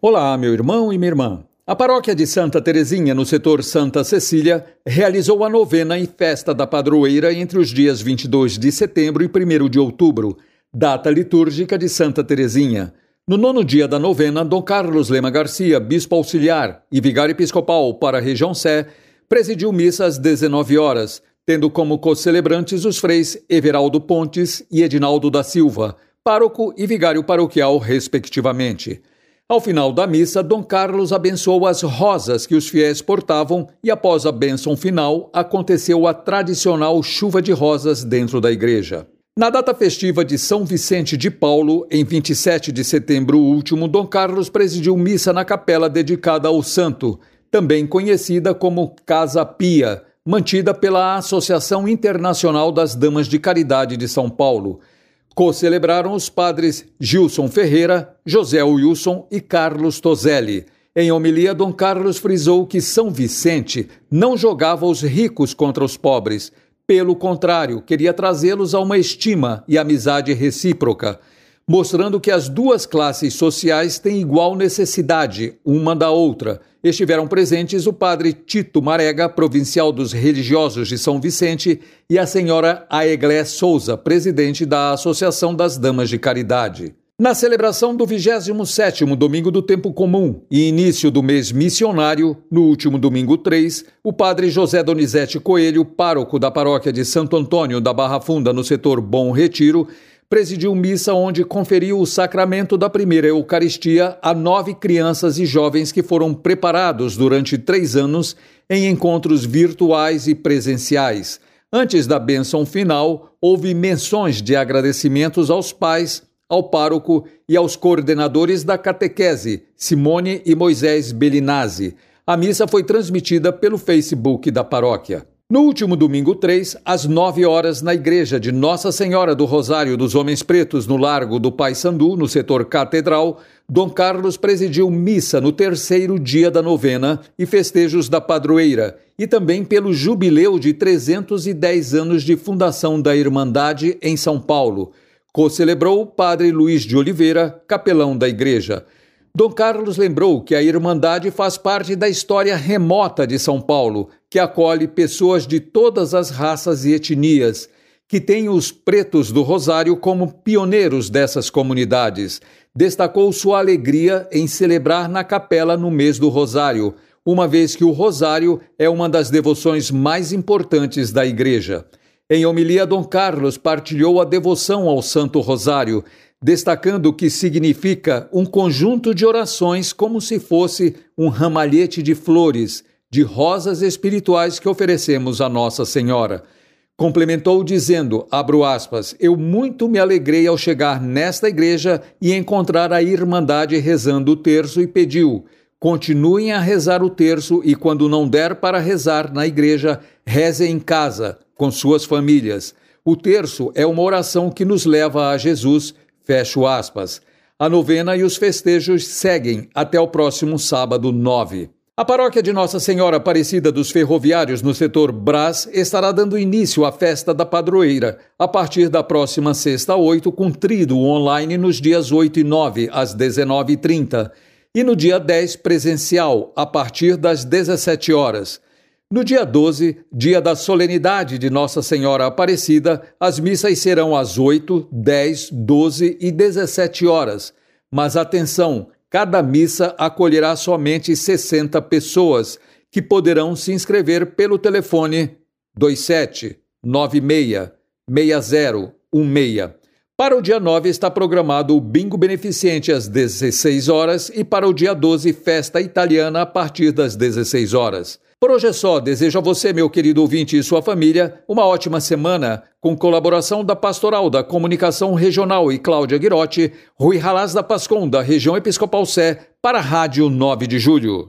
Olá, meu irmão e minha irmã. A paróquia de Santa Terezinha, no setor Santa Cecília, realizou a novena e festa da padroeira entre os dias 22 de setembro e 1 de outubro, data litúrgica de Santa Terezinha. No nono dia da novena, Dom Carlos Lema Garcia, bispo auxiliar e vigário episcopal para a região Sé, presidiu missa às 19 horas, tendo como co-celebrantes os freis Everaldo Pontes e Edinaldo da Silva, pároco e vigário paroquial, respectivamente. Ao final da missa, Dom Carlos abençoou as rosas que os fiéis portavam e, após a bênção final, aconteceu a tradicional chuva de rosas dentro da igreja. Na data festiva de São Vicente de Paulo, em 27 de setembro último, Dom Carlos presidiu missa na capela dedicada ao santo, também conhecida como Casa Pia, mantida pela Associação Internacional das Damas de Caridade de São Paulo Co-celebraram os padres Gilson Ferreira, José Wilson e Carlos Tozelli. Em homilia, Dom Carlos frisou que São Vicente não jogava os ricos contra os pobres. Pelo contrário, queria trazê-los a uma estima e amizade recíproca mostrando que as duas classes sociais têm igual necessidade uma da outra. Estiveram presentes o padre Tito Marega, provincial dos religiosos de São Vicente, e a senhora Aeglé Souza, presidente da Associação das Damas de Caridade. Na celebração do 27º Domingo do Tempo Comum e início do mês missionário, no último domingo 3, o padre José Donizete Coelho, pároco da paróquia de Santo Antônio da Barra Funda, no setor Bom Retiro, presidiu missa onde conferiu o sacramento da primeira Eucaristia a nove crianças e jovens que foram preparados durante três anos em encontros virtuais e presenciais. Antes da bênção final, houve menções de agradecimentos aos pais, ao pároco e aos coordenadores da catequese, Simone e Moisés Belinazzi. A missa foi transmitida pelo Facebook da paróquia. No último domingo 3, às 9 horas, na igreja de Nossa Senhora do Rosário dos Homens Pretos, no Largo do Pai Sandu, no setor catedral, Dom Carlos presidiu missa no terceiro dia da novena e festejos da padroeira, e também pelo jubileu de 310 anos de fundação da Irmandade em São Paulo. Co-celebrou o padre Luiz de Oliveira, capelão da igreja. Dom Carlos lembrou que a Irmandade faz parte da história remota de São Paulo, que acolhe pessoas de todas as raças e etnias, que tem os pretos do Rosário como pioneiros dessas comunidades. Destacou sua alegria em celebrar na capela no mês do Rosário, uma vez que o Rosário é uma das devoções mais importantes da Igreja. Em homilia, Dom Carlos partilhou a devoção ao Santo Rosário, destacando que significa um conjunto de orações como se fosse um ramalhete de flores, de rosas espirituais que oferecemos a Nossa Senhora. Complementou dizendo, abro aspas, eu muito me alegrei ao chegar nesta igreja e encontrar a Irmandade rezando o terço e pediu, continuem a rezar o terço e quando não der para rezar na igreja, reze em casa, com suas famílias. O terço é uma oração que nos leva a Jesus, Fecho aspas. A novena e os festejos seguem até o próximo sábado 9. A paróquia de Nossa Senhora Aparecida dos Ferroviários, no setor Brás, estará dando início à festa da padroeira, a partir da próxima sexta 8, com trido online nos dias 8 e 9, às 19h30, e no dia 10, presencial, a partir das 17 horas. No dia 12, dia da solenidade de Nossa Senhora Aparecida, as missas serão às 8, 10, 12 e 17 horas. Mas atenção, cada missa acolherá somente 60 pessoas, que poderão se inscrever pelo telefone 27 96 6016. Para o dia 9 está programado o bingo beneficente às 16 horas e para o dia 12 festa italiana a partir das 16 horas. Por hoje é só. Desejo a você, meu querido ouvinte e sua família, uma ótima semana, com colaboração da Pastoral da Comunicação Regional e Cláudia Guirotti, Rui Ralaz da Pascom, da região Episcopal Sé, para a Rádio 9 de Julho.